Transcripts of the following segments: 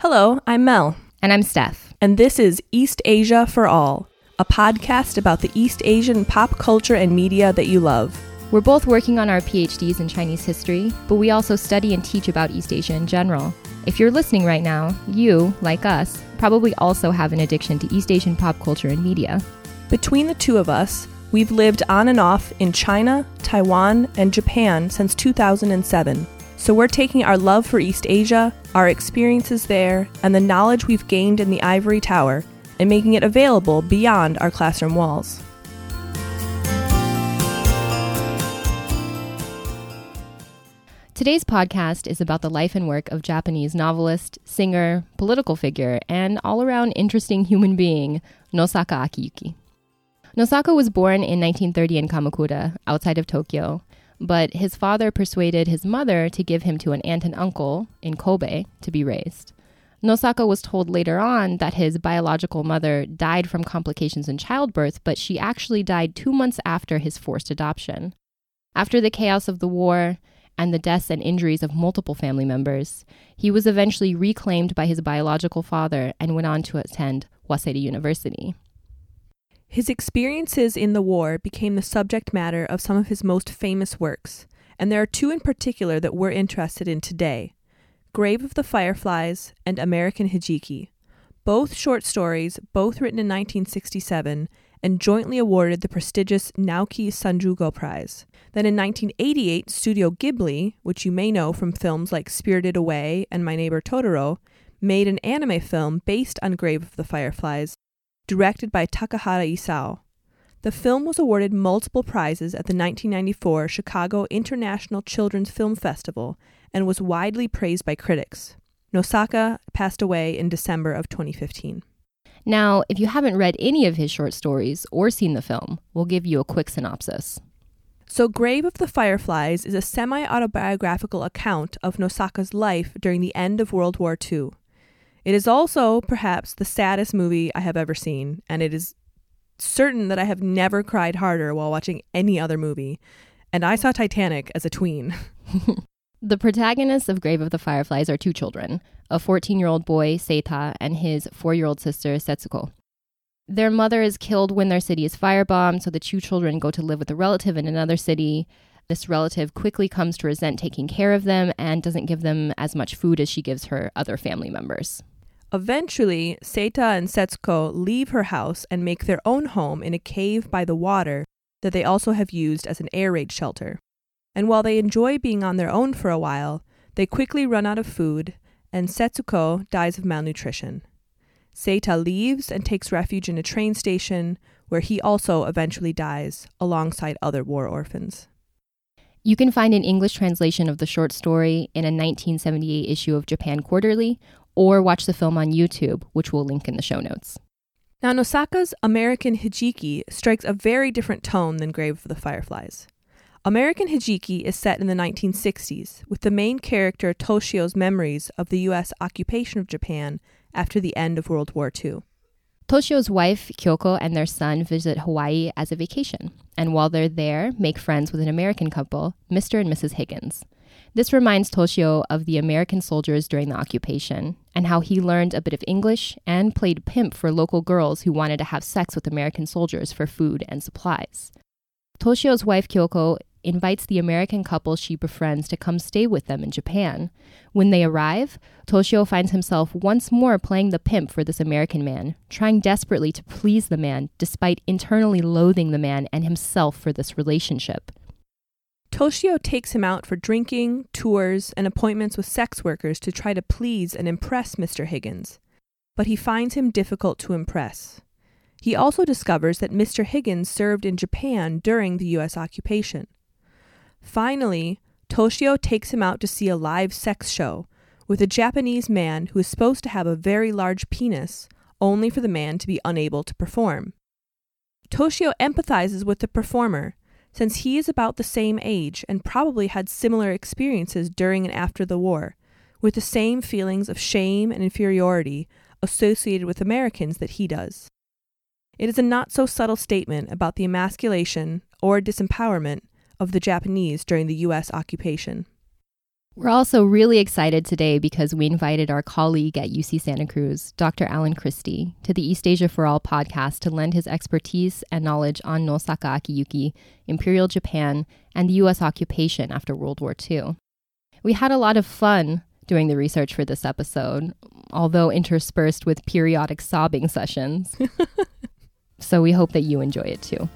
Hello, I'm Mel, And I'm Steph. and this is East Asia for All, a podcast about the East Asian pop culture and media that you love. We're both working on our PhDs in Chinese history, but we also study and teach about East Asia in general. If you're listening right now, you, like us, probably also have an addiction to East Asian pop culture and media. Between the two of us, we've lived on and off in China, Taiwan, and Japan since 2007. So we're taking our love for East Asia, our experiences there, and the knowledge we've gained in the Ivory Tower and making it available beyond our classroom walls. Today's podcast is about the life and work of Japanese novelist, singer, political figure, and all around interesting human being, Nosaka Akiyuki. Nosaka was born in 1930 in Kamakura, outside of Tokyo, but his father persuaded his mother to give him to an aunt and uncle in Kobe to be raised. Nosaka was told later on that his biological mother died from complications in childbirth, but she actually died two months after his forced adoption. After the chaos of the war and the deaths and injuries of multiple family members, he was eventually reclaimed by his biological father and went on to attend Waseda University. His experiences in the war became the subject matter of some of his most famous works, and there are two in particular that we're interested in today Grave of the Fireflies and American Hijiki. Both short stories, both written in 1967, and jointly awarded the prestigious Naoki Sanjugo Prize. Then in 1988, Studio Ghibli, which you may know from films like Spirited Away and My Neighbor Totoro, made an anime film based on Grave of the Fireflies directed by Takahata Isao. The film was awarded multiple prizes at the 1994 Chicago International Children's Film Festival and was widely praised by critics. Nosaka passed away in December of 2015. Now, if you haven't read any of his short stories or seen the film, we'll give you a quick synopsis. So, Grave of the Fireflies is a semi autobiographical account of Nosaka's life during the end of World War II. It is also perhaps the saddest movie I have ever seen, and it is certain that I have never cried harder while watching any other movie. And I saw Titanic as a tween. The protagonists of Grave of the Fireflies are two children a 14 year old boy, Seita, and his four year old sister, Setsuko. Their mother is killed when their city is firebombed, so the two children go to live with a relative in another city. This relative quickly comes to resent taking care of them and doesn't give them as much food as she gives her other family members. Eventually, Seita and Setsuko leave her house and make their own home in a cave by the water that they also have used as an air raid shelter. And while they enjoy being on their own for a while, they quickly run out of food, and Setsuko dies of malnutrition. Seita leaves and takes refuge in a train station where he also eventually dies alongside other war orphans. You can find an English translation of the short story in a 1978 issue of Japan Quarterly or watch the film on YouTube, which we'll link in the show notes. Now, Nosaka's American Hijiki strikes a very different tone than Grave of the Fireflies. American Hijiki is set in the 1960s, with the main character Toshio's memories of the U.S. occupation of Japan after the end of World War II. Toshio's wife, Kyoko, and their son visit Hawaii as a vacation, and while they're there, make friends with an American couple, Mr. and Mrs. Higgins. This reminds Toshio of the American soldiers during the occupation and how he learned a bit of English and played pimp for local girls who wanted to have sex with American soldiers for food and supplies. Toshio's wife, Kyoko, invites the American couple she befriends to come stay with them in Japan. When they arrive, Toshio finds himself once more playing the pimp for this American man, trying desperately to please the man despite internally loathing the man and himself for this relationship. Toshio takes him out for drinking, tours, and appointments with sex workers to try to please and impress Mr. Higgins, but he finds him difficult to impress. He also discovers that Mr. Higgins served in Japan during the U.S. occupation. Finally, Toshio takes him out to see a live sex show with a Japanese man who is supposed to have a very large penis, only for the man to be unable to perform. Toshio empathizes with the performer since he is about the same age and probably had similar experiences during and after the war, with the same feelings of shame and inferiority associated with Americans that he does. It is a not so subtle statement about the emasculation or disempowerment of the Japanese during the U.S. occupation. We're also really excited today because we invited our colleague at UC Santa Cruz, Dr. Alan Christy, to the East Asia for All podcast to lend his expertise and knowledge on Nosaka Akiyuki, Imperial Japan, and the U.S. occupation after World War II. We had a lot of fun doing the research for this episode, although interspersed with periodic sobbing sessions. so we hope that you enjoy it too.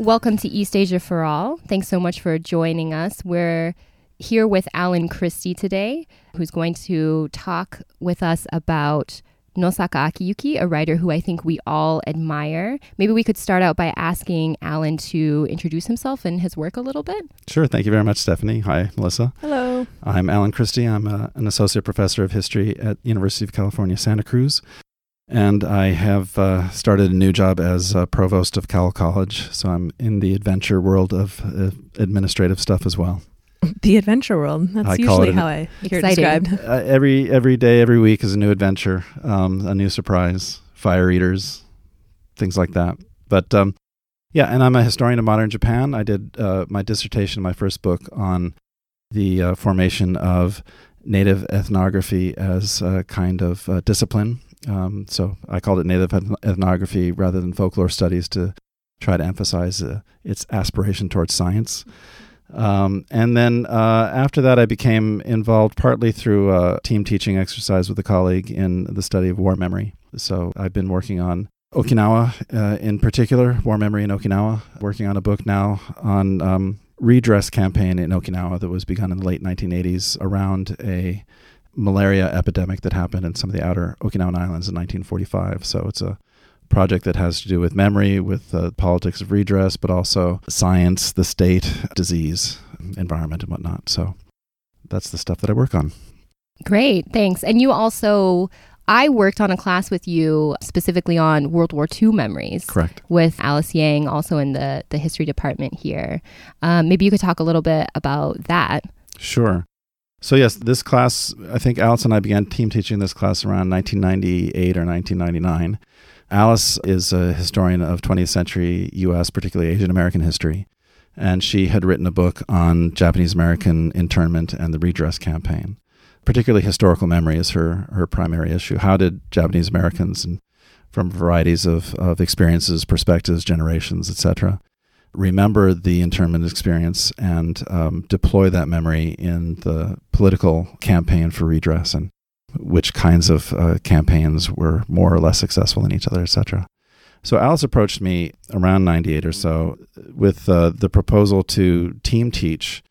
Welcome to East Asia for All. Thanks so much for joining us. We're here with Alan Christy today, who's going to talk with us about Nosaka Akiyuki, a writer who I think we all admire. Maybe we could start out by asking Alan to introduce himself and his work a little bit. Sure. Thank you very much, Stephanie. Hi, Melissa. Hello. I'm Alan Christy. I'm a, uh, an associate professor of history at University of California, Santa Cruz. And I have uh, started a new job as provost of Cowell College. So I'm in the adventure world of uh, administrative stuff as well. The adventure world. That's I usually how I hear it described. Uh, every every day, every week is a new adventure, um, a new surprise, fire eaters, things like that. But um, yeah, and I'm a historian of modern Japan. I did uh, my dissertation, my first book, on the uh, formation of native ethnography as a kind of uh, discipline um, so I called it native ethnography rather than folklore studies to try to emphasize uh, its aspiration towards science. Um, and then uh, after that, I became involved partly through a team teaching exercise with a colleague in the study of war memory. So I've been working on Okinawa uh, in particular, war memory in Okinawa, working on a book now on um, redress campaign in Okinawa that was begun in the late 1980s around a malaria epidemic that happened in some of the outer Okinawan islands in 1945. So it's a project that has to do with memory, with uh, politics of redress, but also science, the state, disease, environment, and whatnot. So that's the stuff that I work on. Great, thanks. And you also, I worked on a class with you specifically on World War II memories. Correct. With Alice Yang, also in the, the history department here. Um, maybe you could talk a little bit about that. Sure. So yes, this class, I think Alice and I began team teaching this class around 1998 or 1999. Alice is a historian of 20th century U.S., particularly Asian American history, and she had written a book on Japanese American internment and the redress campaign. Particularly historical memory is her her primary issue. How did Japanese Americans, and from varieties of, of experiences, perspectives, generations, etc., remember the internment experience and um, deploy that memory in the political campaign for redress and which kinds of uh, campaigns were more or less successful in each other, etc. So Alice approached me around 98 or so with uh, the proposal to team teach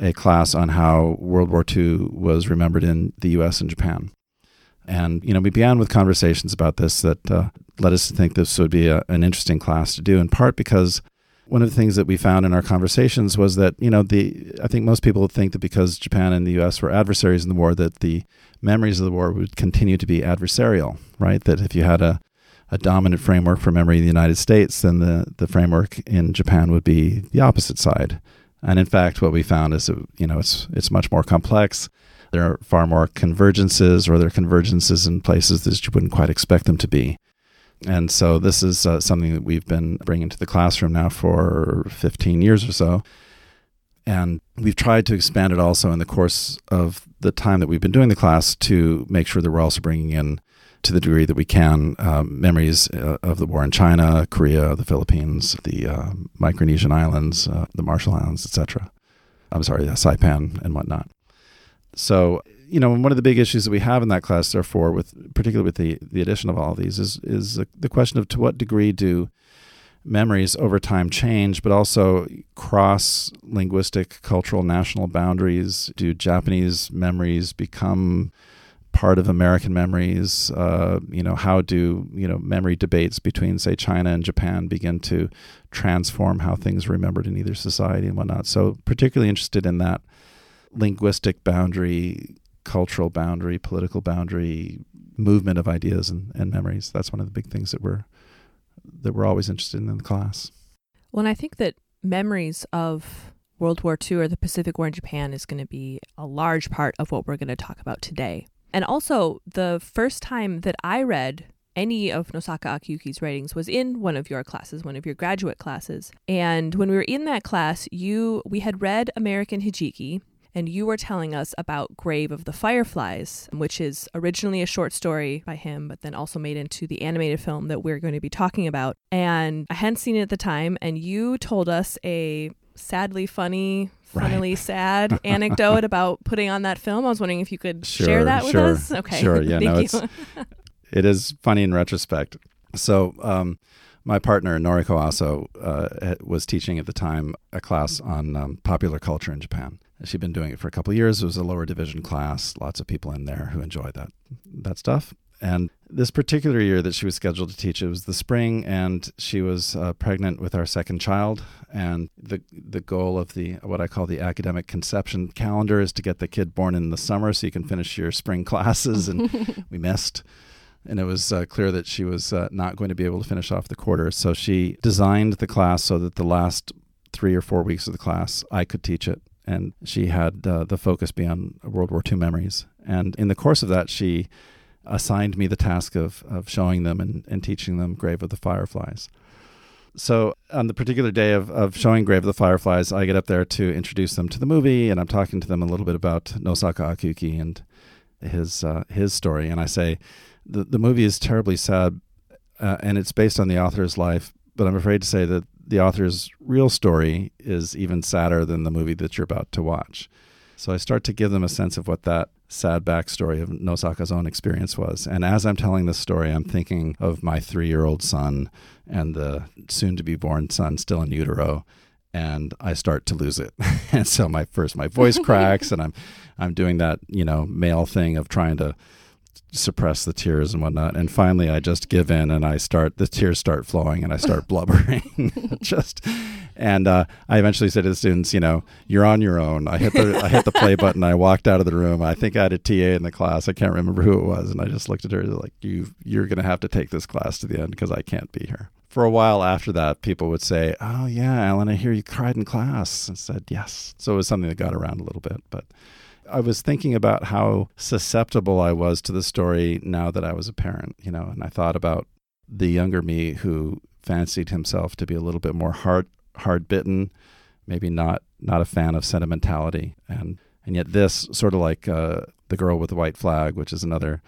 a class on how World War II was remembered in the US and Japan. And, you know, we began with conversations about this that uh, led us to think this would be a, an interesting class to do, in part because one of the things that we found in our conversations was that you know the I think most people think that because Japan and the U.S. were adversaries in the war, that the memories of the war would continue to be adversarial, right? That if you had a a dominant framework for memory in the United States, then the the framework in Japan would be the opposite side. And in fact, what we found is that, you know it's it's much more complex. There are far more convergences, or there are convergences in places that you wouldn't quite expect them to be. And so this is uh, something that we've been bringing to the classroom now for 15 years or so. And we've tried to expand it also in the course of the time that we've been doing the class to make sure that we're also bringing in, to the degree that we can, um, memories uh, of the war in China, Korea, the Philippines, the uh, Micronesian Islands, uh, the Marshall Islands, etc. I'm sorry, Saipan and whatnot. So you know, one of the big issues that we have in that class, therefore, with particularly with the the addition of all of these, is is the question of to what degree do memories over time change, but also cross linguistic, cultural, national boundaries. Do Japanese memories become part of American memories? Uh, you know, how do you know memory debates between, say, China and Japan begin to transform how things are remembered in either society and whatnot? So, particularly interested in that linguistic boundary cultural boundary, political boundary, movement of ideas and, and memories. That's one of the big things that we're that we're always interested in in the class. Well, and I think that memories of World War II or the Pacific War in Japan is going to be a large part of what we're going to talk about today. And also, the first time that I read any of Nosaka Akiyuki's writings was in one of your classes, one of your graduate classes. And when we were in that class, you we had read American Hijiki, and you were telling us about Grave of the Fireflies, which is originally a short story by him, but then also made into the animated film that we're going to be talking about. And I hadn't seen it at the time, and you told us a sadly funny, funnily Right. sad anecdote about putting on that film. I was wondering if you could share that with sure, us. Okay. sure. Yeah, Thank no, you. it's- it is funny in retrospect. So, um, my partner Noriko Aso uh, was teaching at the time a class on um, popular culture in Japan. She'd been doing it for a couple of years. It was a lower division class. Lots of people in there who enjoy that that stuff. And this particular year that she was scheduled to teach, it was the spring, and she was uh, pregnant with our second child. And the the goal of the what I call the academic conception calendar is to get the kid born in the summer so you can finish your spring classes. And we missed and it was uh, clear that she was uh, not going to be able to finish off the quarter. So she designed the class so that the last three or four weeks of the class I could teach it, and she had uh, the focus be on World War II memories. And in the course of that, she assigned me the task of of showing them and, and teaching them Grave of the Fireflies. So on the particular day of, of showing Grave of the Fireflies, I get up there to introduce them to the movie, and I'm talking to them a little bit about Nosaka Akiyuki and his uh, his story, and I say the the movie is terribly sad, uh, and it's based on the author's life. But I'm afraid to say that the author's real story is even sadder than the movie that you're about to watch. So I start to give them a sense of what that sad backstory of Nosaka's own experience was. And as I'm telling this story, I'm thinking of my three year old son and the soon to be born son still in utero. And I start to lose it. and so my first my voice cracks and I'm I'm doing that, you know, male thing of trying to suppress the tears and whatnot. And finally I just give in and I start the tears start flowing and I start blubbering. just and uh, I eventually said to the students, you know, you're on your own. I hit the I hit the play button. I walked out of the room. I think I had a TA in the class. I can't remember who it was, and I just looked at her like, you you're gonna have to take this class to the end because I can't be here. For a while after that, people would say, "Oh yeah, Alan, I hear you cried in class." And said, "Yes." So it was something that got around a little bit, but. I was thinking about how susceptible I was to the story now that I was a parent, you know, and I thought about the younger me who fancied himself to be a little bit more hard hard bitten, maybe not not a fan of sentimentality, and and yet this sort of like uh, the girl with the white flag, which is another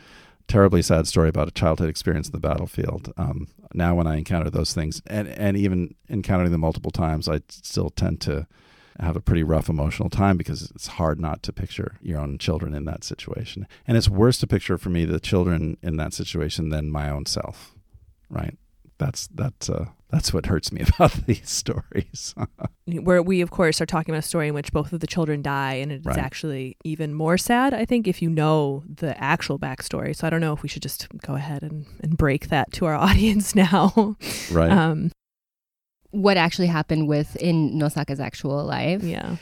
terribly sad story about a childhood experience in the battlefield. Um, now, when I encounter those things, and and even encountering them multiple times, I still tend to have a pretty rough emotional time because it's hard not to picture your own children in that situation, and it's worse to picture for me the children in that situation than my own self, right? That's that's uh, that's what hurts me about these stories. where we of course are talking about a story in which both of the children die and it's Right. actually even more sad i think if you know the actual backstory so i don't know if we should just go ahead and, and break that to our audience now right. um What actually happened with in Nosaka's actual life? yeah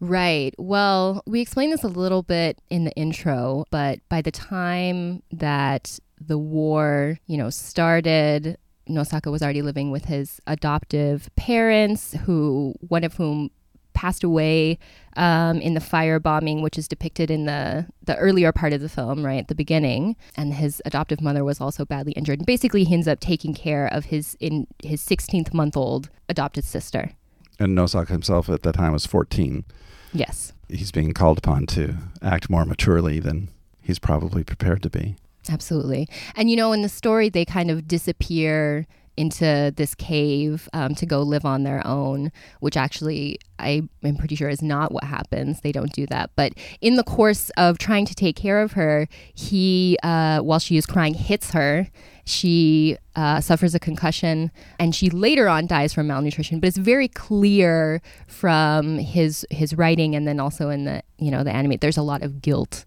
Right. Well, we explained this a little bit in the intro, but by the time that the war, you know, started, Nosaka was already living with his adoptive parents, who one of whom passed away um, in the firebombing, which is depicted in the the earlier part of the film, right at the beginning. And his adoptive mother was also badly injured. And basically, he ends up taking care of his in his 16th month old adopted sister. and Nosaka himself at that time was 14. Yes. He's being called upon to act more maturely than he's probably prepared to be. Absolutely. And you know, in the story, they kind of disappear into this cave um, to go live on their own, which actually I am pretty sure is not what happens. They don't do that. But in the course of trying to take care of her, he, uh, while she is crying, hits her. She uh, suffers a concussion and she later on dies from malnutrition. But it's very clear from his his writing and then also in the you know the anime. There's a lot of guilt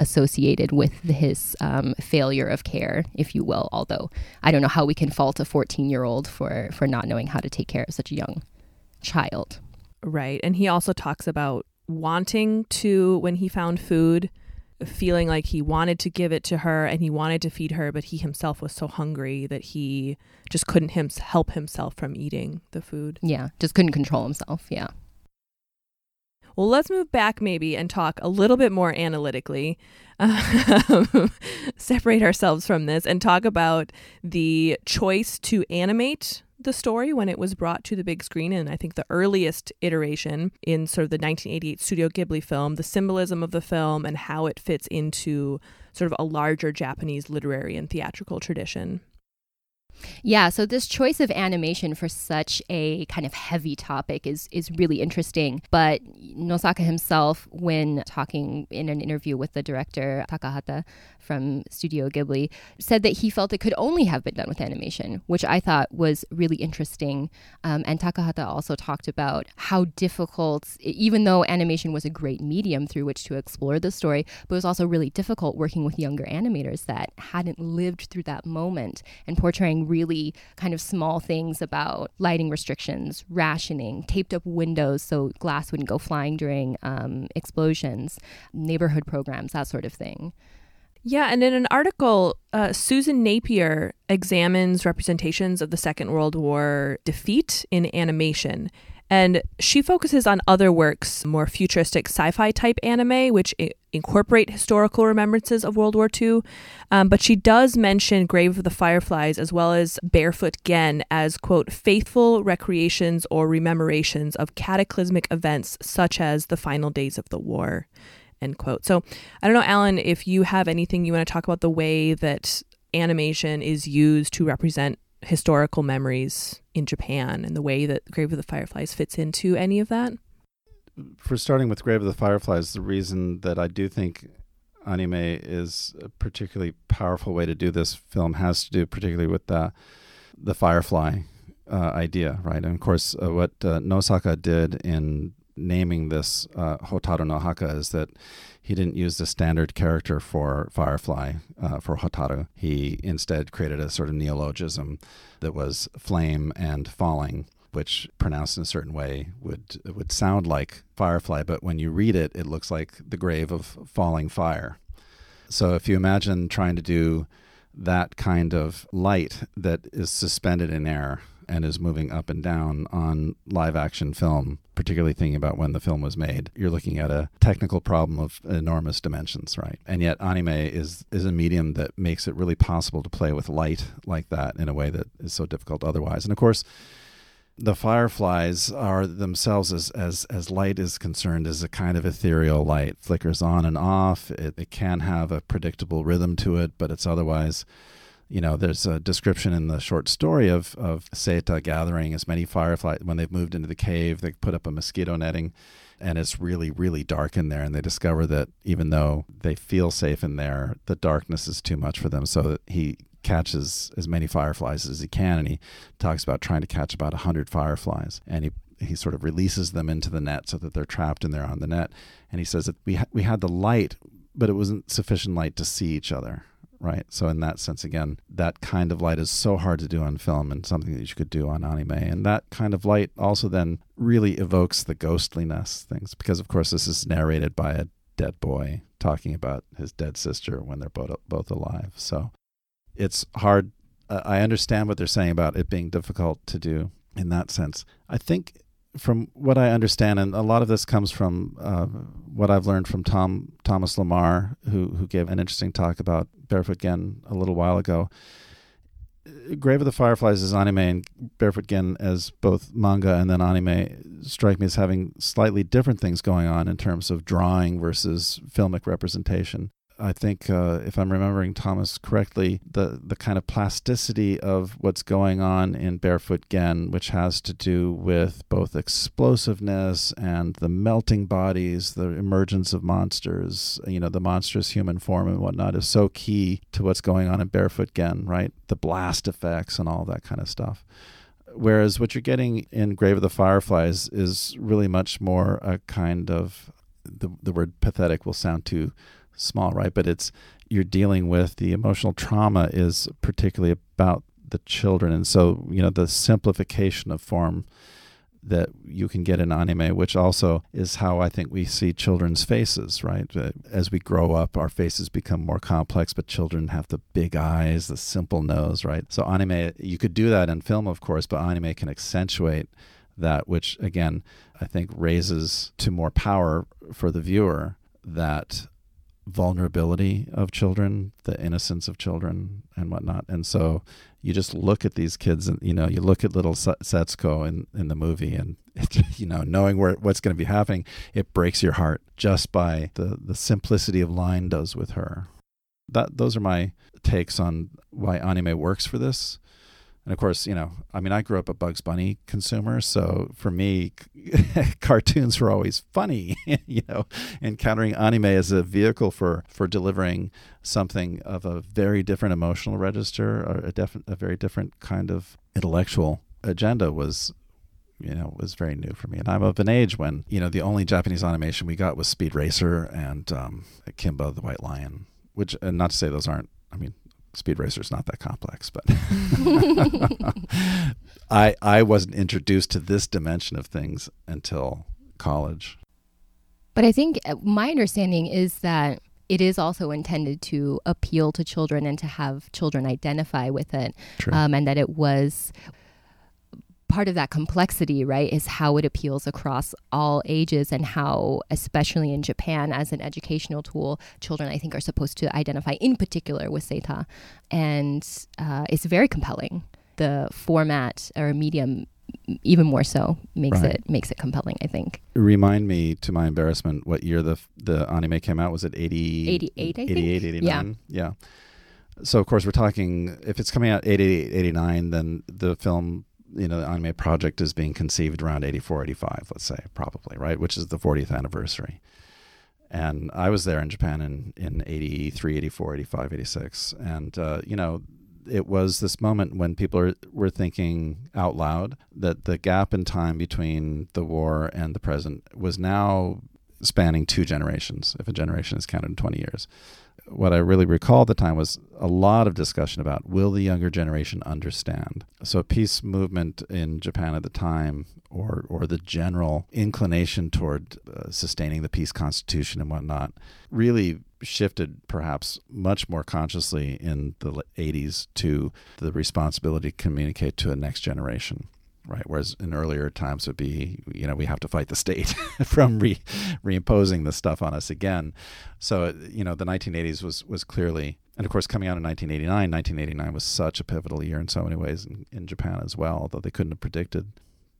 associated with his um, failure of care, if you will. Although I don't know how we can fault a 14 year old for for not knowing how to take care of such a young child. right and he also talks about wanting to when he found food feeling like he wanted to give it to her and he wanted to feed her but he himself was so hungry that he just couldn't him- help himself from eating the food Yeah, just couldn't control himself. Yeah. Well, let's move back maybe and talk a little bit more analytically. Um, separate ourselves from this and talk about the choice to animate the story when it was brought to the big screen and I think the earliest iteration in sort of the 1988 Studio Ghibli film, the symbolism of the film and how it fits into sort of a larger Japanese literary and theatrical tradition. Yeah, so this choice of animation for such a kind of heavy topic is is really interesting. But Nosaka himself, when talking in an interview with the director Takahata from Studio Ghibli, said that he felt it could only have been done with animation, which I thought was really interesting. Um, and Takahata also talked about how difficult, even though animation was a great medium through which to explore the story, but it was also really difficult working with younger animators that hadn't lived through that moment and portraying really kind of small things about lighting restrictions, rationing, taped up windows so glass wouldn't go flying during um, explosions, neighborhood programs, that sort of thing. Yeah, and in an article, uh, Susan Napier examines representations of the Second World War defeat in animation. And she focuses on other works, more futuristic sci fi type anime, which I- incorporate historical remembrances of World War II. Um, but she does mention Grave of the Fireflies as well as Barefoot Gen as, quote, faithful recreations or rememorations of cataclysmic events such as the final days of the war, end quote. So I don't know, Alan, if you have anything you want to talk about the way that animation is used to represent historical memories in Japan and the way that Grave of the Fireflies fits into any of that? For starting with Grave of the Fireflies, the reason that I do think anime is a particularly powerful way to do this film has to do particularly with the the firefly uh, idea, right? And of course, uh, what uh, Nosaka did in naming this uh, Hotaru no Haka is that he didn't use the standard character for Firefly uh, for Hotaru. He instead created a sort of neologism that was flame and falling, which pronounced in a certain way would would sound like Firefly, but when you read it, it looks like the grave of falling fire. So if you imagine trying to do that kind of light that is suspended in air and is moving up and down on live action film, particularly thinking about when the film was made, you're looking at a technical problem of enormous dimensions, right? And yet anime is is a medium that makes it really possible to play with light like that in a way that is so difficult otherwise. And of course, the fireflies are themselves as, as as light is concerned is a kind of ethereal light flickers on and off it, it can have a predictable rhythm to it but it's otherwise you know, there's a description in the short story of of Seita gathering as many fireflies when they've moved into the cave. They put up a mosquito netting, and it's really really dark in there. And they discover that even though they feel safe in there, the darkness is too much for them. So he catches as many fireflies as he can, and he talks about trying to catch about hundred fireflies, and he he sort of releases them into the net so that they're trapped in there on the net. And he says that we ha- we had the light, but it wasn't sufficient light to see each other right? So in that sense, again, that kind of light is so hard to do on film and something that you could do on anime. And that kind of light also then really evokes the ghostliness things because, of course, this is narrated by a dead boy talking about his dead sister when they're both both alive. So it's hard. I understand what they're saying about it being difficult to do in that sense. I think from what I understand, and a lot of this comes from uh, what I've learned from Tom Thomas LaMarre, who who gave an interesting talk about Barefoot Gen a little while ago. Grave of the Fireflies as anime and Barefoot Gen as both manga and then anime strike me as having slightly different things going on in terms of drawing versus filmic representation. I think, uh, if I'm remembering Thomas correctly, the, the kind of plasticity of what's going on in Barefoot Gen, which has to do with both explosiveness and the melting bodies, the emergence of monsters, you know, the monstrous human form and whatnot, is so key to what's going on in Barefoot Gen, right? The blast effects and all that kind of stuff. Whereas what you're getting in Grave of the Fireflies is really much more a kind of the the word pathetic will sound too small, right? But it's you're dealing with the emotional trauma is particularly about the children, and so you know the simplification of form that you can get in anime, which also is how I think we see children's faces, right? Uh, as we grow up, our faces become more complex, but children have the big eyes, the simple nose, right? So anime, you could do that in film, of course, but anime can accentuate that which again I think raises to more power for the viewer that vulnerability of children, the innocence of children, and whatnot. And so you just look at these kids, and you know, you look at little Setsuko in in the movie, and it, you know, knowing where what's going to be happening, it breaks your heart just by the the simplicity of line does with her. That those are my takes on why anime works for this. And of course, you know, I mean, I grew up a Bugs Bunny consumer, so for me, cartoons were always funny. you know, encountering anime as a vehicle for for delivering something of a very different emotional register or a, def- a very different kind of intellectual agenda was you know, was very new for me. And I'm of an age when, you know, the only Japanese animation we got was Speed Racer and um, Kimba the White Lion, which, and not to say those aren't, I mean, Speed Racer is not that complex, but I I wasn't introduced to this dimension of things until college. But I think uh, my understanding is that it is also intended to appeal to children and to have children identify with it, um, and that it was part of that complexity, right, is how it appeals across all ages and how, especially in Japan, as an educational tool, children, I think, are supposed to identify in particular with Seita. And uh, it's very compelling. The format or medium even more so makes right. it makes it compelling i think remind me to my embarrassment what year the the anime came out was it 80 88 I 88 think? 89 yeah yeah so of course we're talking if it's coming out 88 89 then the film you know the anime project is being conceived around 84 85 let's say probably right? Which is the 40th anniversary. And i was there in japan in, in 83 84 85 86 and uh, you know it was this moment when people are, were thinking out loud that the gap in time between the war and the present was now spanning two generations if a generation is counted in 20 years what I really recall at the time was a lot of discussion about will the younger generation understand? So, peace movement in Japan at the time, or or the general inclination toward uh, sustaining the peace constitution and whatnot, really shifted perhaps much more consciously in the 80s to the responsibility to communicate to a next generation right? Whereas in earlier times would be, you know, we have to fight the state from re, reimposing the stuff on us again. So, you know, the 1980s was was clearly, and of course, coming out in 1989, 1989 was such a pivotal year in so many ways in, in Japan as well, although they couldn't have predicted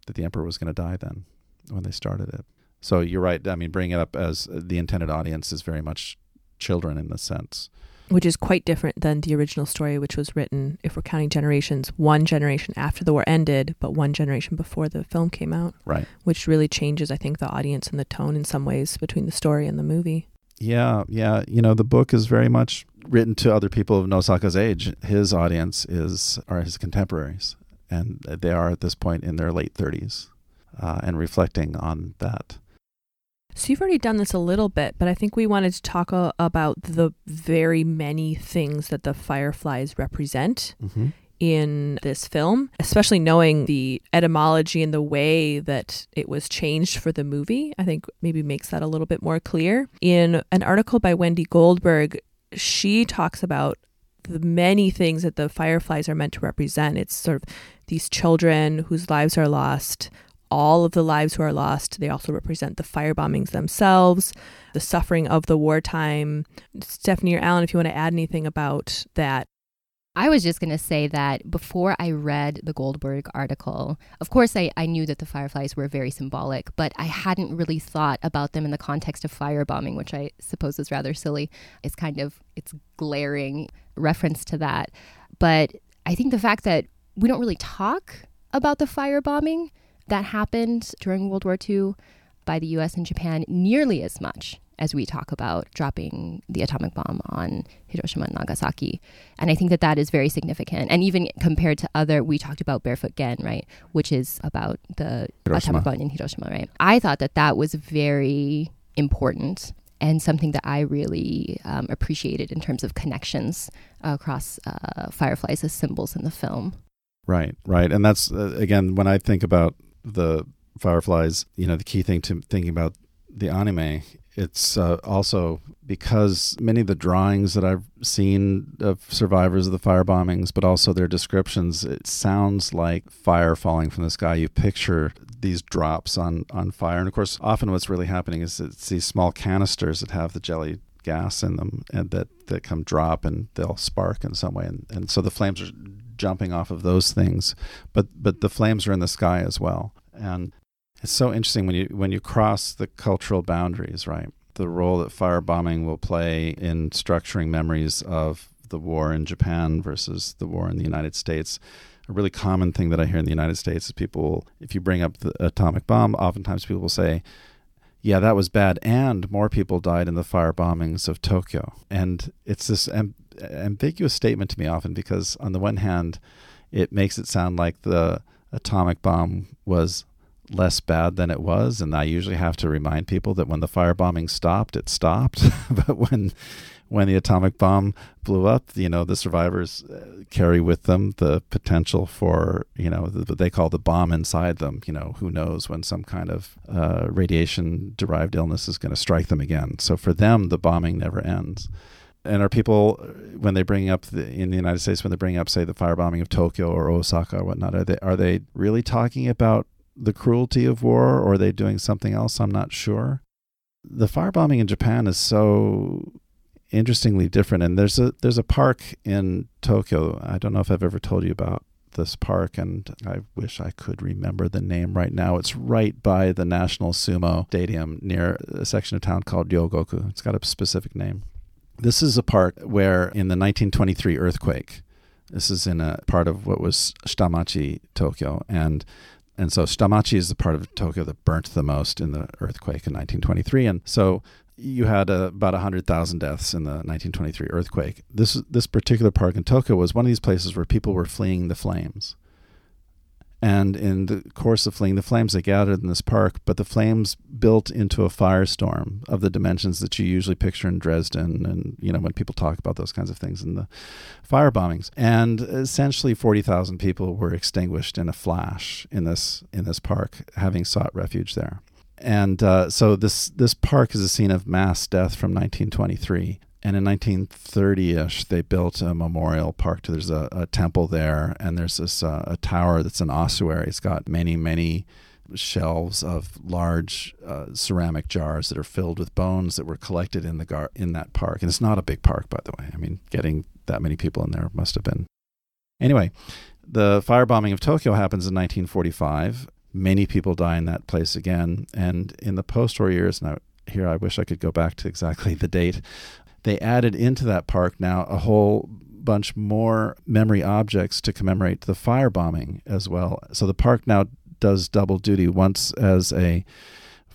that the emperor was going to die then when they started it. So you're right. I mean, bringing it up as the intended audience is very much children in the sense which is quite different than the original story, which was written, if we're counting generations, one generation after the war ended, but one generation before the film came out. Right. Which really changes, I think, the audience and the tone in some ways between the story and the movie. Yeah, yeah. You know, the book is very much written to other people of Nosaka's age. His audience is are his contemporaries, and they are at this point in their late thirties, uh, and reflecting on that. So you've already done this a little bit, but I think we wanted to talk uh, about the very many things that the fireflies represent mm-hmm. in this film, especially knowing the etymology and the way that it was changed for the movie. I think maybe makes that a little bit more clear. In an article by Wendy Goldberg, she talks about the many things that the fireflies are meant to represent. It's sort of these children whose lives are lost, all of the lives who are lost. They also represent the fire bombings themselves, the suffering of the wartime. Stephanie or Alan, if you want to add anything about that. I was just going to say that before I read the Goldberg article, of course, I, I knew that the fireflies were very symbolic, but I hadn't really thought about them in the context of firebombing, which I suppose is rather silly. It's kind of, it's glaring reference to that. But I think the fact that we don't really talk about the firebombing that happened during World War II by the US and Japan nearly as much as we talk about dropping the atomic bomb on Hiroshima and Nagasaki. And I think that that is very significant. And even compared to other, we talked about Barefoot Gen, right? Which is about the Hiroshima. atomic bomb in Hiroshima, right? I thought that that was very important and something that I really um, appreciated in terms of connections across uh, fireflies as symbols in the film. Right, right. And that's, uh, again, when I think about the Fireflies, you know, the key thing to thinking about the anime, it's uh, also because many of the drawings that I've seen of survivors of the fire bombings, but also their descriptions, it sounds like fire falling from the sky. You picture these drops on on fire. And of course, often what's really happening is it's these small canisters that have the jelly gas in them and that that come drop and they'll spark in some way. And and so the flames are jumping off of those things, but but the flames are in the sky as well. And it's so interesting when you when you cross the cultural boundaries, right? The role that firebombing will play in structuring memories of the war in Japan versus the war in the United States. A really common thing that I hear in the United States is people, if you bring up the atomic bomb, oftentimes people will say, yeah, that was bad. And more people died in the fire bombings of Tokyo. And it's this ambiguous statement to me often because, on the one hand, it makes it sound like the atomic bomb was less bad than it was. And I usually have to remind people that when the firebombing stopped, it stopped. but when when the atomic bomb blew up, you know, the survivors uh, carry with them the potential for, you know, what they call the bomb inside them. You know, who knows when some kind of uh, radiation derived illness is going to strike them again. So for them, the bombing never ends. And are people, when they bring up the, in the United States, when they bring up, say, the firebombing of Tokyo or Osaka or whatnot, are they are they really talking about the cruelty of war or are they doing something else? I'm not sure. The firebombing in Japan is so interestingly different and there's a there's a park in Tokyo. I don't know if I've ever told you about this park and I wish I could remember the name right now. It's right by the National Sumo Stadium near a section of town called Ryogoku. It's got a specific name. This is a part where in the 1923 earthquake, this is in a part of what was Shitamachi, Tokyo, and and so Shitamachi is the part of Tokyo that burnt the most in the earthquake in 1923. And so you had uh, about 100,000 deaths in the 1923 earthquake. This, this particular park in Tokyo was one of these places where people were fleeing the flames. And in the course of fleeing the flames, they gathered in this park, but the flames built into a firestorm of the dimensions that you usually picture in Dresden and, you know, when people talk about those kinds of things in the fire bombings. And essentially 40,000 people were extinguished in a flash in this, in this park, having sought refuge there. And uh, so this, this park is a scene of mass death from 1923 and in 1930ish they built a memorial park. There's a, a temple there and there's this uh, a tower that's an ossuary. It's got many many shelves of large uh, ceramic jars that are filled with bones that were collected in the gar- in that park. And it's not a big park by the way. I mean getting that many people in there must have been. Anyway the firebombing of tokyo happens in 1945 many people die in that place again. And in the post-war years now here I wish I could go back to exactly the date they added into that park now a whole bunch more memory objects to commemorate the firebombing as well. So the park now does double duty once as a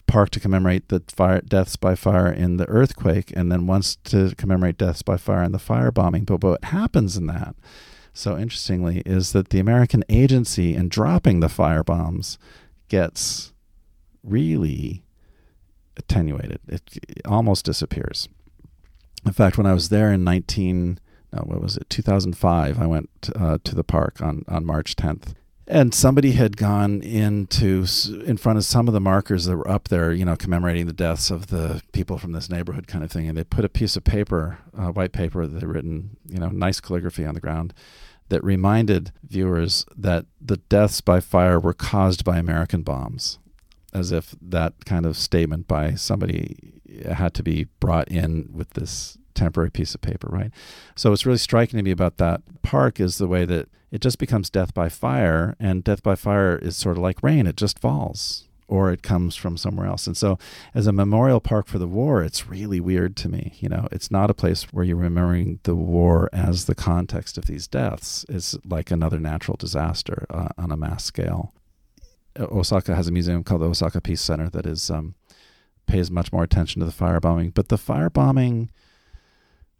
park to commemorate the fire deaths by fire in the earthquake and then once to commemorate deaths by fire in the firebombing. But what happens in that so interestingly is that the American agency in dropping the firebombs gets really attenuated. It, it almost disappears. In fact, when I was there in 19, no, what was it, 2005, I went uh, to the park on, on March 10th. And somebody had gone into in front of some of the markers that were up there, you know, commemorating the deaths of the people from this neighborhood, kind of thing. And they put a piece of paper, uh, white paper, that had written, you know, nice calligraphy on the ground, that reminded viewers that the deaths by fire were caused by American bombs, as if that kind of statement by somebody had to be brought in with this temporary piece of paper, right? So what's really striking to me about that park is the way that it just becomes death by fire, and death by fire is sort of like rain; it just falls, or it comes from somewhere else. And so, as a memorial park for the war, it's really weird to me. You know, it's not a place where you're remembering the war as the context of these deaths. It's like another natural disaster uh, on a mass scale. Osaka has a museum called the Osaka Peace Center that is um, pays much more attention to the firebombing. But the firebombing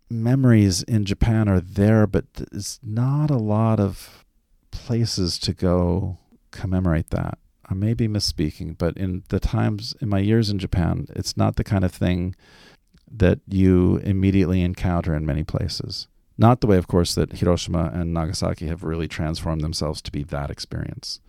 memories in Japan are there, but there's not a lot of places to go commemorate that. I may be misspeaking, but in the times, in my years in Japan, it's not the kind of thing that you immediately encounter in many places. Not the way, of course, that Hiroshima and Nagasaki have really transformed themselves to be that experience.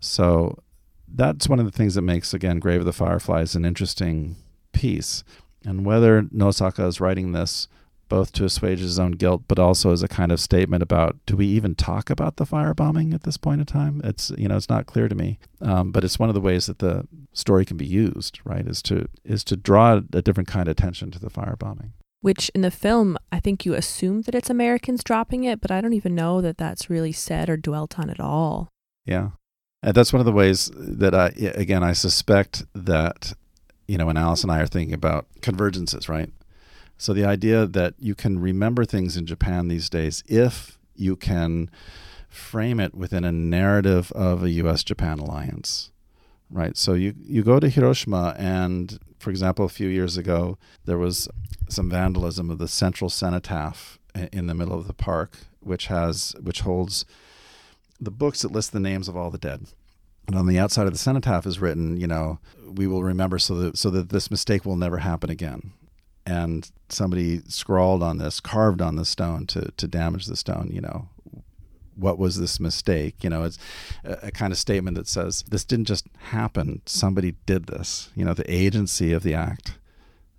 So that's one of the things that makes again Grave of the Fireflies an interesting piece. And whether Nosaka is writing this both to assuage his own guilt, but also as a kind of statement about do we even talk about the firebombing at this point in time? It's you know it's not clear to me, um, but it's one of the ways that the story can be used, right? Is to is to draw a different kind of attention to the firebombing. Which in the film, I think you assume that it's Americans dropping it, but I don't even know that that's really said or dwelt on at all. Yeah, and that's one of the ways that I again I suspect that you know when Alice and I are thinking about convergences, right? So the idea that you can remember things in Japan these days if you can frame it within a narrative of a US Japan alliance. Right. So you, you go to Hiroshima and for example, a few years ago there was some vandalism of the central cenotaph in the middle of the park, which has which holds the books that list the names of all the dead. And on the outside of the cenotaph is written, you know, we will remember so that so that this mistake will never happen again and somebody scrawled on this, carved on the stone to to damage the stone. You know, what was this mistake? You know, it's a, a, kind of statement that says this didn't just happen. Somebody did this. You know, the agency of the act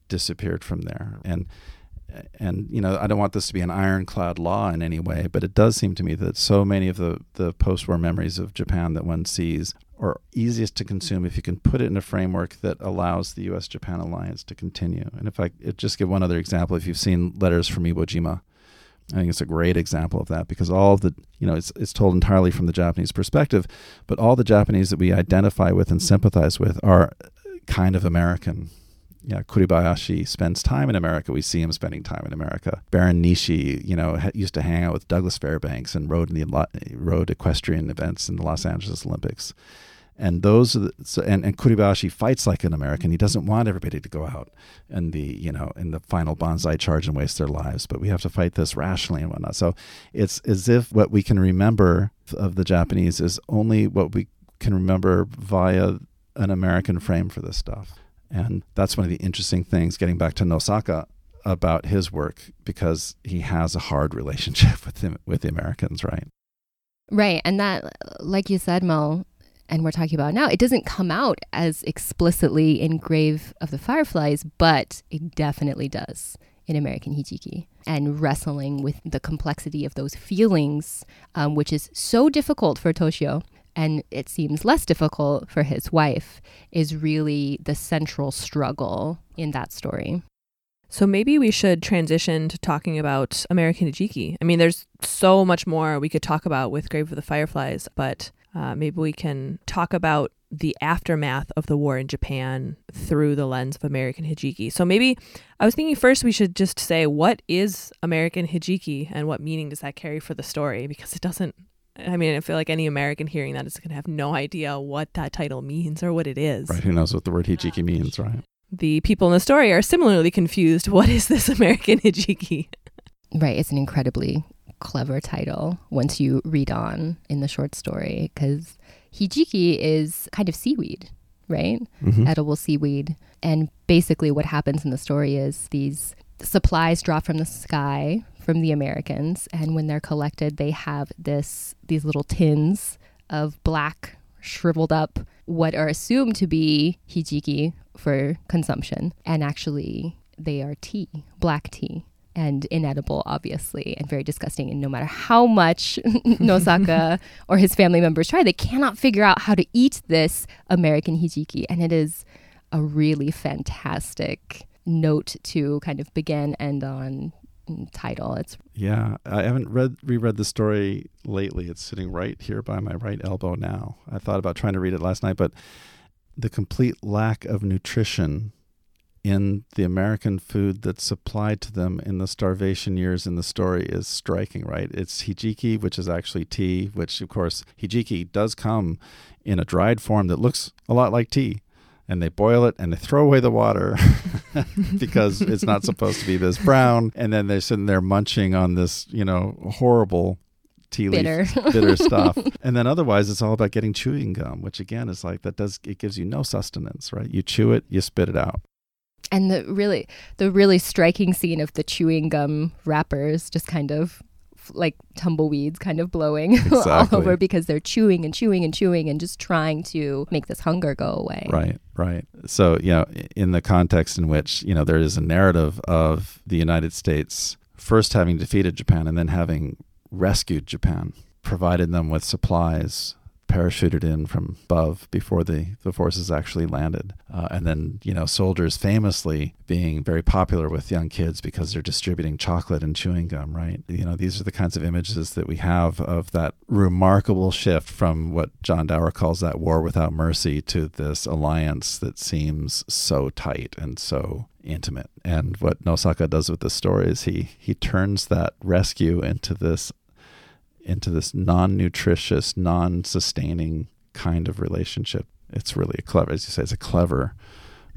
disappeared from there, and and you know, I don't want this to be an ironclad law in any way, but it does seem to me that so many of the the post-war memories of Japan that one sees are easiest to consume if you can put it in a framework that allows the U.S. Japan alliance to continue. And if I just give one other example, if you've seen letters from Iwo Jima, I think it's a great example of that because all the, you know, it's, it's told entirely from the Japanese perspective, but all the Japanese that we identify with and sympathize with are kind of American. Yeah, Kuribayashi spends time in America. We see him spending time in America. Baron Nishi, you know, used to hang out with Douglas Fairbanks and rode in the rode equestrian events in the Los Angeles Olympics and those the, so, and, and Kuribayashi fights like an American. He doesn't want everybody to go out and the you know in the final banzai charge and waste their lives, but we have to fight this rationally and whatnot. So it's as if what we can remember of the Japanese is only what we can remember via an American frame for this stuff, and that's one of the interesting things. Getting back to Nosaka about his work because he has a hard relationship with him with the Americans, right? Right, and that, like you said, Mo, and we're talking about now, it doesn't come out as explicitly in Grave of the Fireflies, but it definitely does in American Hijiki. And wrestling with the complexity of those feelings, um, which is so difficult for Toshio, and it seems less difficult for his wife, is really the central struggle in that story. So maybe we should transition to talking about American Hijiki. I mean, there's so much more we could talk about with Grave of the Fireflies, but uh, maybe we can talk about the aftermath of the war in Japan through the lens of American Hijiki. So maybe I was thinking first we should just say what is American Hijiki and what meaning does that carry for the story because it doesn't I mean, I feel like any American hearing that is going to have no idea what that title means or what it is. Right. Who knows what the word hijiki means, right? The people in the story are similarly confused. What is this American hijiki? Right. It's an incredibly clever title once you read on in the short story because hijiki is kind of seaweed, right? Mm-hmm. Edible seaweed. And basically, what happens in the story is these supplies drop from the sky from the Americans, and when they're collected, they have this these little tins of black, shriveled up, what are assumed to be hijiki for consumption, and actually they are tea, black tea and inedible, obviously, and very disgusting. And no matter how much Nosaka or his family members try, they cannot figure out how to eat this American hijiki. And it is a really fantastic note to kind of begin and on title. It's yeah. I haven't read reread the story lately. It's sitting right here by my right elbow now. I thought about trying to read it last night, but the complete lack of nutrition in the American food that's supplied to them in the starvation years in the story is striking, right? It's hijiki, which is actually tea, which, of course, hijiki does come in a dried form that looks a lot like tea. And they boil it and they throw away the water because it's not supposed to be this brown. And then they're sitting there munching on this, you know, horrible tea leaf bitter, bitter stuff. And then otherwise, it's all about getting chewing gum, which again is like that does it gives you no sustenance, right? You chew it, you spit it out and the really the really striking scene of the chewing gum wrappers just kind of like tumbleweeds kind of blowing Exactly. all over because they're chewing and chewing and chewing and just trying to make this hunger go away. Right, right. So, you know, in the context in which, you know, there is a narrative of the United States first having defeated Japan and then having rescued Japan, provided them with supplies, parachuted in from above before the, the forces actually landed. Uh, and then, you know, soldiers famously being very popular with young kids because they're distributing chocolate and chewing gum, right? You know, these are the kinds of images that we have of that remarkable shift from what John Dower calls that war without mercy to this alliance that seems so tight and so intimate. And what Nosaka does with this story is he he turns that rescue into this into this non-nutritious, non-sustaining kind of relationship. It's really a clever, as you say, it's a clever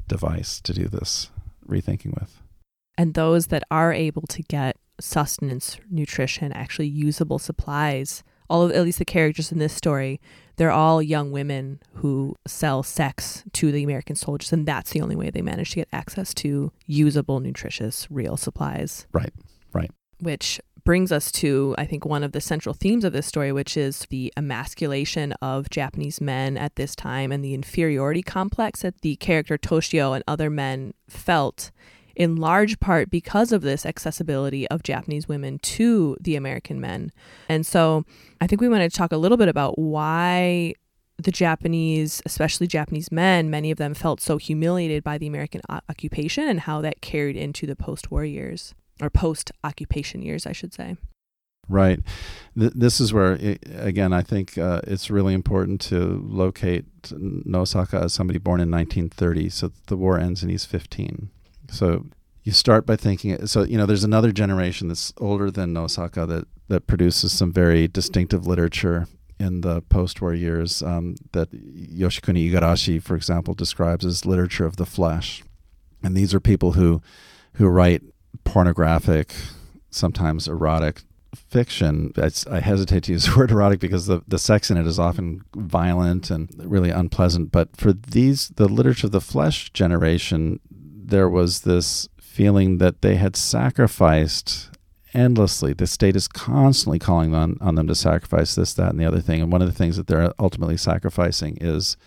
device to do this rethinking with. And those that are able to get sustenance, nutrition, actually usable supplies, all of at least the characters in this story, they're all young women who sell sex to the American soldiers, and that's the only way they manage to get access to usable, nutritious, real supplies. Right, right. Which brings us to, I think, one of the central themes of this story, which is the emasculation of Japanese men at this time and the inferiority complex that the character Toshio and other men felt, in large part because of this accessibility of Japanese women to the American men. And so I think we want to talk a little bit about why the Japanese, especially Japanese men, many of them felt so humiliated by the American occupation and how that carried into the post war years or post occupation years, I should say. Right. Th- this is where, i again, I think uh, it's really important to locate Nosaka as somebody born in 1930. So the war ends and he's 15. So you start by thinking. So you know, there's another generation that's older than Nosaka that that produces some very distinctive literature in the post-war years um, that Yoshikuni Igarashi, for example, describes as literature of the flesh. And these are people who who write pornographic, sometimes erotic fiction. It's, I hesitate to use the word erotic because the, the sex in it is often violent and really unpleasant. But for these, the literature of the flesh generation, there was this feeling that they had sacrificed endlessly. The state is constantly calling on, on them to sacrifice this, that, and the other thing. And one of the things that they're ultimately sacrificing is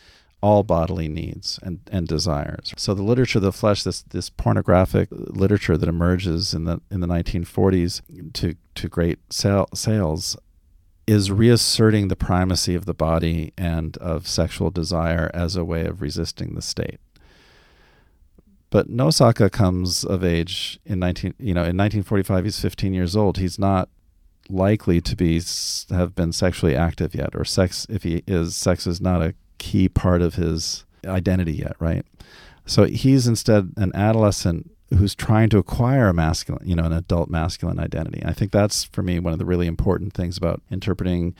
all bodily needs and, and desires. So the literature of the flesh, this this pornographic literature that emerges in the in the 1940s to to great sale, sales, is reasserting the primacy of the body and of sexual desire as a way of resisting the state. But Nosaka comes of age in 19 you know in 1945 he's 15 years old. He's not likely to be have been sexually active yet or sex if he is sex is not a key part of his identity yet, right? So he's instead an adolescent who's trying to acquire a masculine, you know, an adult masculine identity. I think that's for me one of the really important things about interpreting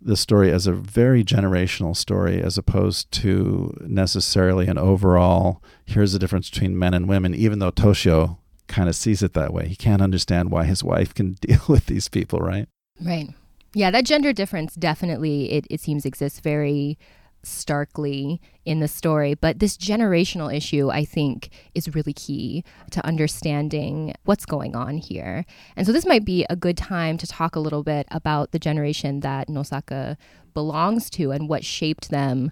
the story as a very generational story as opposed to necessarily an overall here's the difference between men and women even though Toshio kind of sees it that way. He can't understand why his wife can deal with these people, right? Right. Yeah, that gender difference definitely it, it seems exists very starkly in the story. But this generational issue, I think, is really key to understanding what's going on here. And so this might be a good time to talk a little bit about the generation that Nosaka belongs to and what shaped them.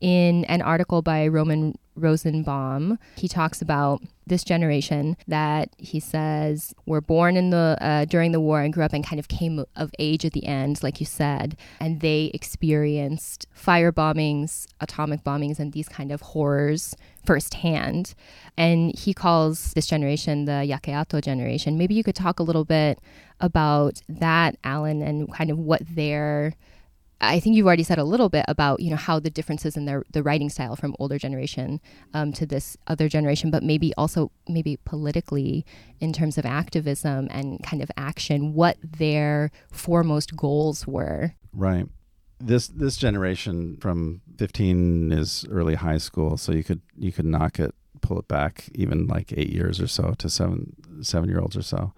In an article by Roman Rosenbaum, he talks about this generation that he says were born in the uh, during the war and grew up and kind of came of age at the end, like you said, and they experienced fire bombings, atomic bombings, and these kind of horrors firsthand. And he calls this generation the Yakeato generation. Maybe you could talk a little bit about that, Alan, and kind of what their I think you've already said a little bit about you know how the differences in their the writing style from older generation um, to this other generation, but maybe also maybe politically in terms of activism and kind of action, what their foremost goals were. Right. This this generation from 15 is early high school, so you could you could knock it, pull it back even like eight years or so to seven seven year olds or so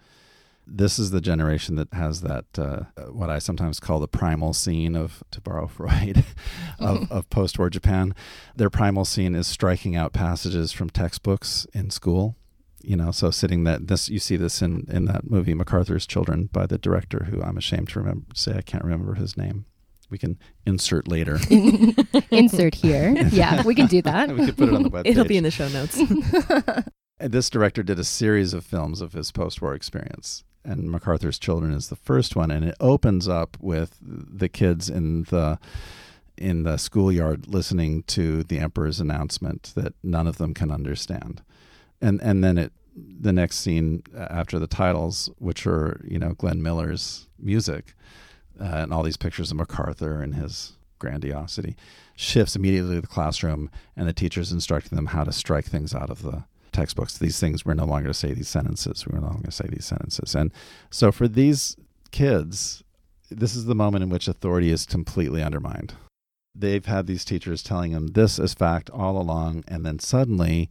this is the generation that has that uh, what I sometimes call the primal scene of, to borrow Freud, of, of post-war Japan. Their primal scene is striking out passages from textbooks in school you know, so sitting that this you see this in in that movie MacArthur's Children by the director who I'm ashamed to remember say I can't remember his name. We can insert later. insert here. Yeah, we can do that. we could put it on the web. It'll be in the show notes. This director did a series of films of his post-war experience, and MacArthur's Children is the first one, and it opens up with the kids in the in the schoolyard listening to the emperor's announcement that none of them can understand, and and then it the next scene after the titles, which are you know Glenn Miller's music, uh, and all these pictures of MacArthur and his grandiosity, shifts immediately to the classroom, and the teacher's instructing them how to strike things out of the textbooks. These things we're no longer to say these sentences. We're no longer to say these sentences. And so for these kids, this is the moment in which authority is completely undermined. They've had these teachers telling them this is fact all along, and then suddenly,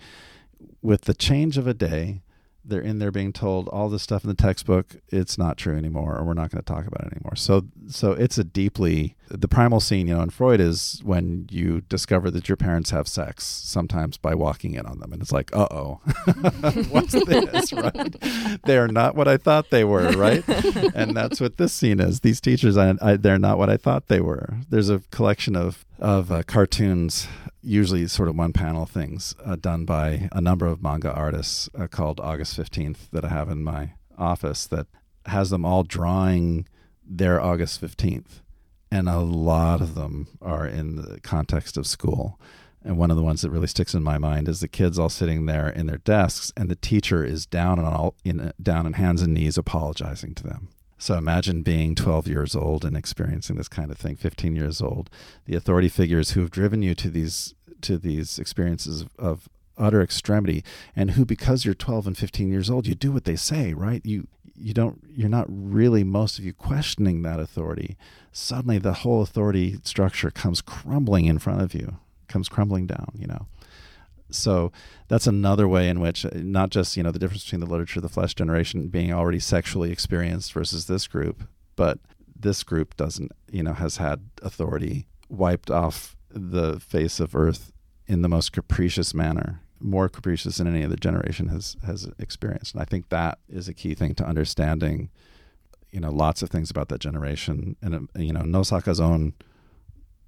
with the change of a day, they're in there being told all this stuff in the textbook it's not true anymore or we're not going to talk about it anymore. So so it's a deeply the primal scene you know in freud is when you discover that your parents have sex sometimes by walking in on them and it's like uh-oh. What's this right? They are not what i thought they were right? And that's what this scene is. These teachers I, I, they're not what i thought they were. There's a collection of of uh, cartoons usually sort of one panel things uh, done by a number of manga artists uh, called August 15th that I have in my office that has them all drawing their August 15th. And a lot of them are in the context of school. And one of the ones that really sticks in my mind is the kids all sitting there in their desks, and the teacher is down on all in down on hands and knees apologizing to them. So imagine being 12 years old and experiencing this kind of thing, 15 years old. The authority figures who have driven you to these to these experiences of, utter extremity and who because you're 12 and 15 years old, you do what they say, right? You you don't you're not really most of you questioning that authority. Suddenly the whole authority structure comes crumbling in front of you, comes crumbling down, you know so that's another way in which uh, not just you know the difference between the literature of the flesh generation being already sexually experienced versus this group but this group doesn't you know has had authority wiped off the face of earth in the most capricious manner more capricious than any other generation has has experienced. And i think that is a key thing to understanding you know lots of things about that generation. And uh, you know nosaka's own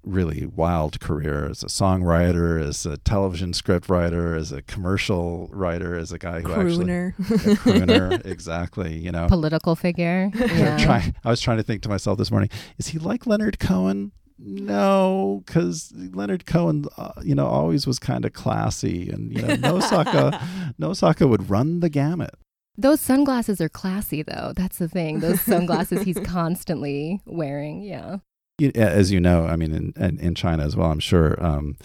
really wild career as a songwriter, as a television script writer, as a commercial writer, as a guy who crooner. actually crooner, exactly. You know, political figure. Yeah. Try, I was trying to think to myself this morning: Is he like Leonard Cohen? No, because Leonard Cohen, uh, you know, always was kind of classy, and you know, Nosaka, Nosaka would run the gamut. Those sunglasses are classy, though. That's the thing. Those sunglasses he's constantly wearing. Yeah as you know, I mean, in, in, in China as well, I'm sure, um,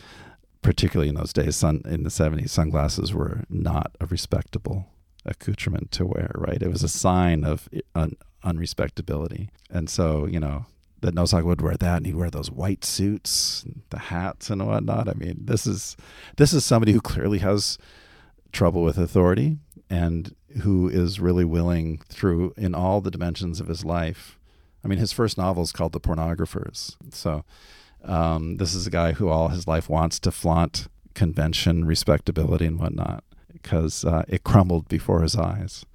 particularly in those days, sun, in the 70s, sunglasses were not a respectable accoutrement to wear, right? It was a sign of un, unrespectability. And so, you know, that Nosaka would wear that and he'd wear those white suits, the hats and whatnot. I mean, this is this is somebody who clearly has trouble with authority and who is really willing through in all the dimensions of his life I mean, his first novel is called The Pornographers. So um, this is a guy who all his life wants to flaunt convention, respectability, and whatnot because uh, it crumbled before his eyes.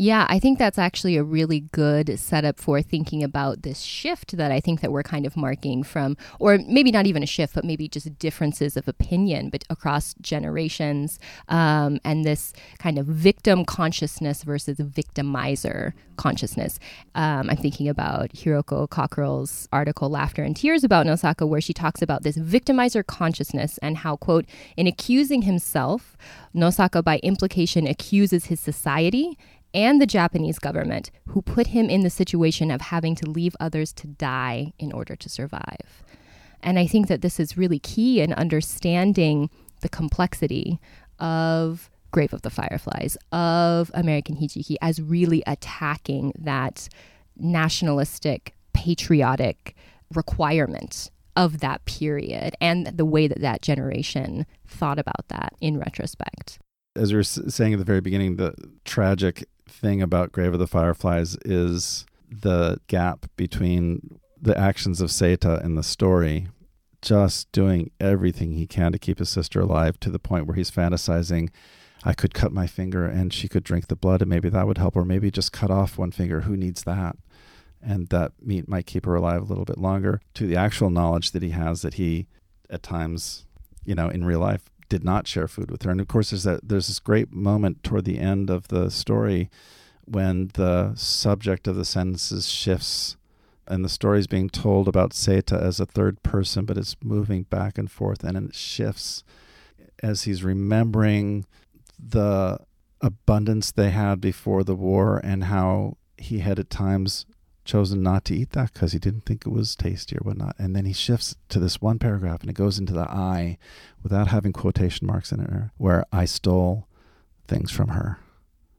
Yeah, I think that's actually a really good setup for thinking about this shift that I think that we're kind of marking from, or maybe not even a shift, but maybe just differences of opinion but across generations, um, and this kind of victim consciousness versus victimizer consciousness. Um, I'm thinking about Hiroko Cockerill's article "Laughter and Tears" about Nosaka, where she talks about this victimizer consciousness and how, quote, in accusing himself, Nosaka by implication accuses his society and the Japanese government, who put him in the situation of having to leave others to die in order to survive. And I think that this is really key in understanding the complexity of Grave of the Fireflies, of American Hijiki, as really attacking that nationalistic, patriotic requirement of that period and the way that that generation thought about that in retrospect. As we were saying at the very beginning, the tragic thing about Grave of the Fireflies is the gap between the actions of Seita in the story, just doing everything he can to keep his sister alive to the point where he's fantasizing I could cut my finger and she could drink the blood and maybe that would help, or maybe just cut off one finger. Who needs that? And that meat might keep her alive a little bit longer. To the actual knowledge that he has that he, at times, you know, in real life, did not share food with her. And of course, there's that there's this great moment toward the end of the story when the subject of the sentences shifts and the story is being told about Seita as a third person, but it's moving back and forth and it shifts as he's remembering the abundance they had before the war and how he had at times chosen not to eat that because he didn't think it was tasty or whatnot. And then he shifts to this one paragraph and it goes into the I without having quotation marks in it, where I stole things from her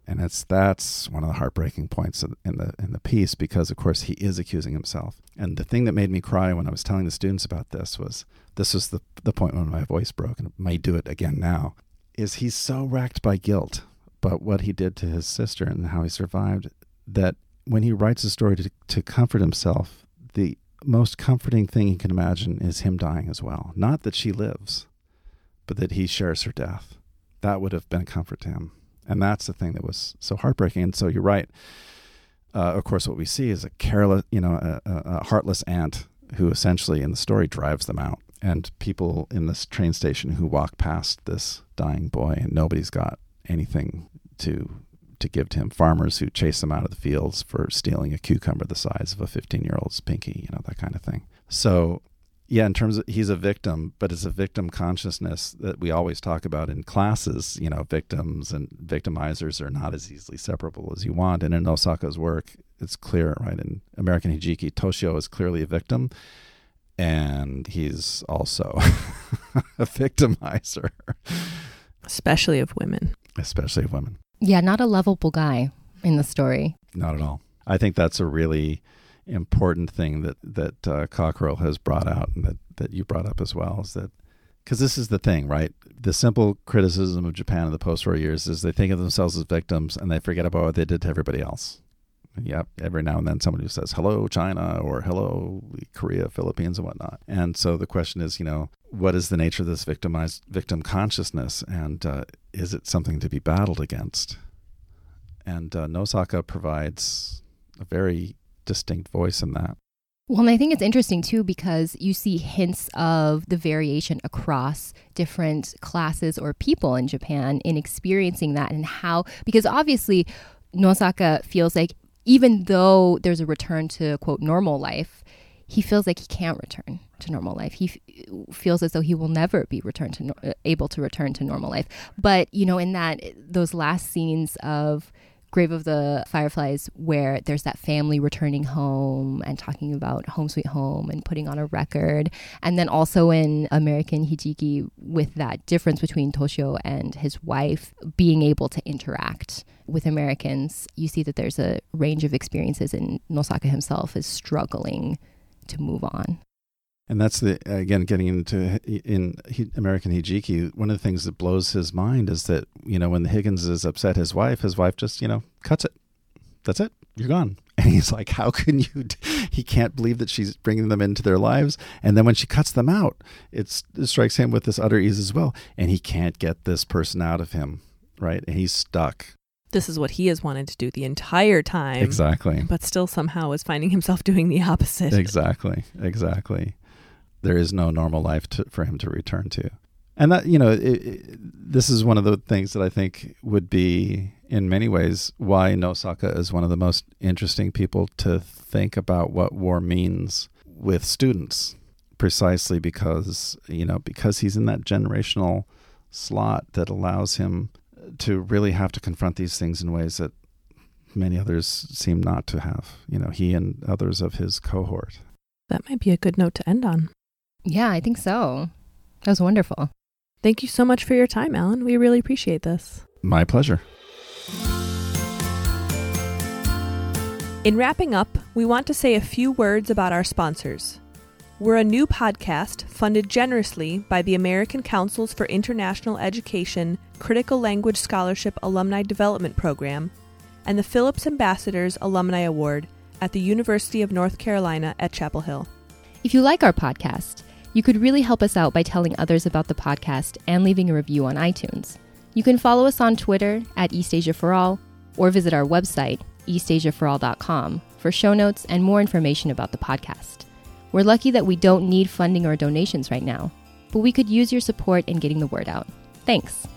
and it's that's one of the heartbreaking points in the in the piece because of course he is accusing himself and the thing that made me cry when i was telling the students about this was this was the the point when my voice broke and I may do it again now is he's so racked by guilt but what he did to his sister and how he survived that when he writes a story to, to comfort himself the most comforting thing he can imagine is him dying as well not that she lives but that he shares her death that would have been a comfort to him and that's the thing that was so heartbreaking. And so you're right. Uh, of course, what we see is a careless, you know, a, a, heartless aunt who essentially in the story drives them out. And people in this train station who walk past this dying boy, and nobody's got anything to to give to him. Farmers who chase him out of the fields for stealing a cucumber the size of a 15 year old's pinky, you know, that kind of thing. So yeah, in terms of he's a victim, but it's a victim consciousness that we always talk about in classes. You know, victims and victimizers are not as easily separable as you want. And in Nosaka's work, it's clear, right? In American Hijiki, Toshio is clearly a victim, and he's also a victimizer, especially of women. Especially of women. Yeah, not a lovable guy in the story. Not at all. I think that's a really important thing that that uh, Cockerill has brought out and that that you brought up as well is that because this is the thing, right? The simple criticism of Japan in the post-war years is they think of themselves as victims and they forget about what they did to everybody else. Yep, every now and then somebody who says hello China or hello Korea, Philippines, and whatnot. And so the question is, you know, what is the nature of this victimized victim consciousness, and uh, is it something to be battled against? And uh, Nosaka provides a very distinct voice in that. Well, and I think it's interesting too because you see hints of the variation across different classes or people in Japan in experiencing that and how, because obviously Nosaka feels like even though there's a return to quote normal life, he feels like he can't return to normal life. He f- feels as though he will never be returned to no- uh, able to return to normal life. But you know, in that eh, those last scenes of Grave of the Fireflies, where there's that family returning home and talking about Home Sweet Home and putting on a record. And then also in American Hijiki, with that difference between Toshio and his wife being able to interact with Americans, you see that there's a range of experiences, and Nosaka himself is struggling to move on and that's the again getting into in American Hijiki. One of the things that blows his mind is that you know when the Higgins is upset his wife, his wife just you know cuts it. That's it. You're gone. And he's like, how can you? D-? He can't believe that she's bringing them into their lives. And then when she cuts them out, it strikes him with this utter ease as well. And he can't get this person out of him, right? And he's stuck. This is what he has wanted to do the entire time. Exactly. But still somehow is finding himself doing the opposite. Exactly. Exactly there is no normal life to, for him to return to. And that, you know, it, it, this is one of the things that I think would be, in many ways, why Nosaka is one of the most interesting people to think about what war means with students, precisely because, you know, because he's in that generational slot that allows him to really have to confront these things in ways that many others seem not to have, you know, he and others of his cohort. That might be a good note to end on. Yeah, I think so. That was wonderful. Thank you so much for your time, Alan. We really appreciate this. My pleasure. In wrapping up, we want to say a few words about our sponsors. We're a new podcast funded generously by the American Councils for International Education Critical Language Scholarship Alumni Development Program and the Phillips Ambassadors Alumni Award at the University of North Carolina at Chapel Hill. If you like our podcast, you could really help us out by telling others about the podcast and leaving a review on iTunes. You can follow us on Twitter at East Asia for All or visit our website, eastasiaforall.com, for show notes and more information about the podcast. We're lucky that we don't need funding or donations right now, but we could use your support in getting the word out. Thanks.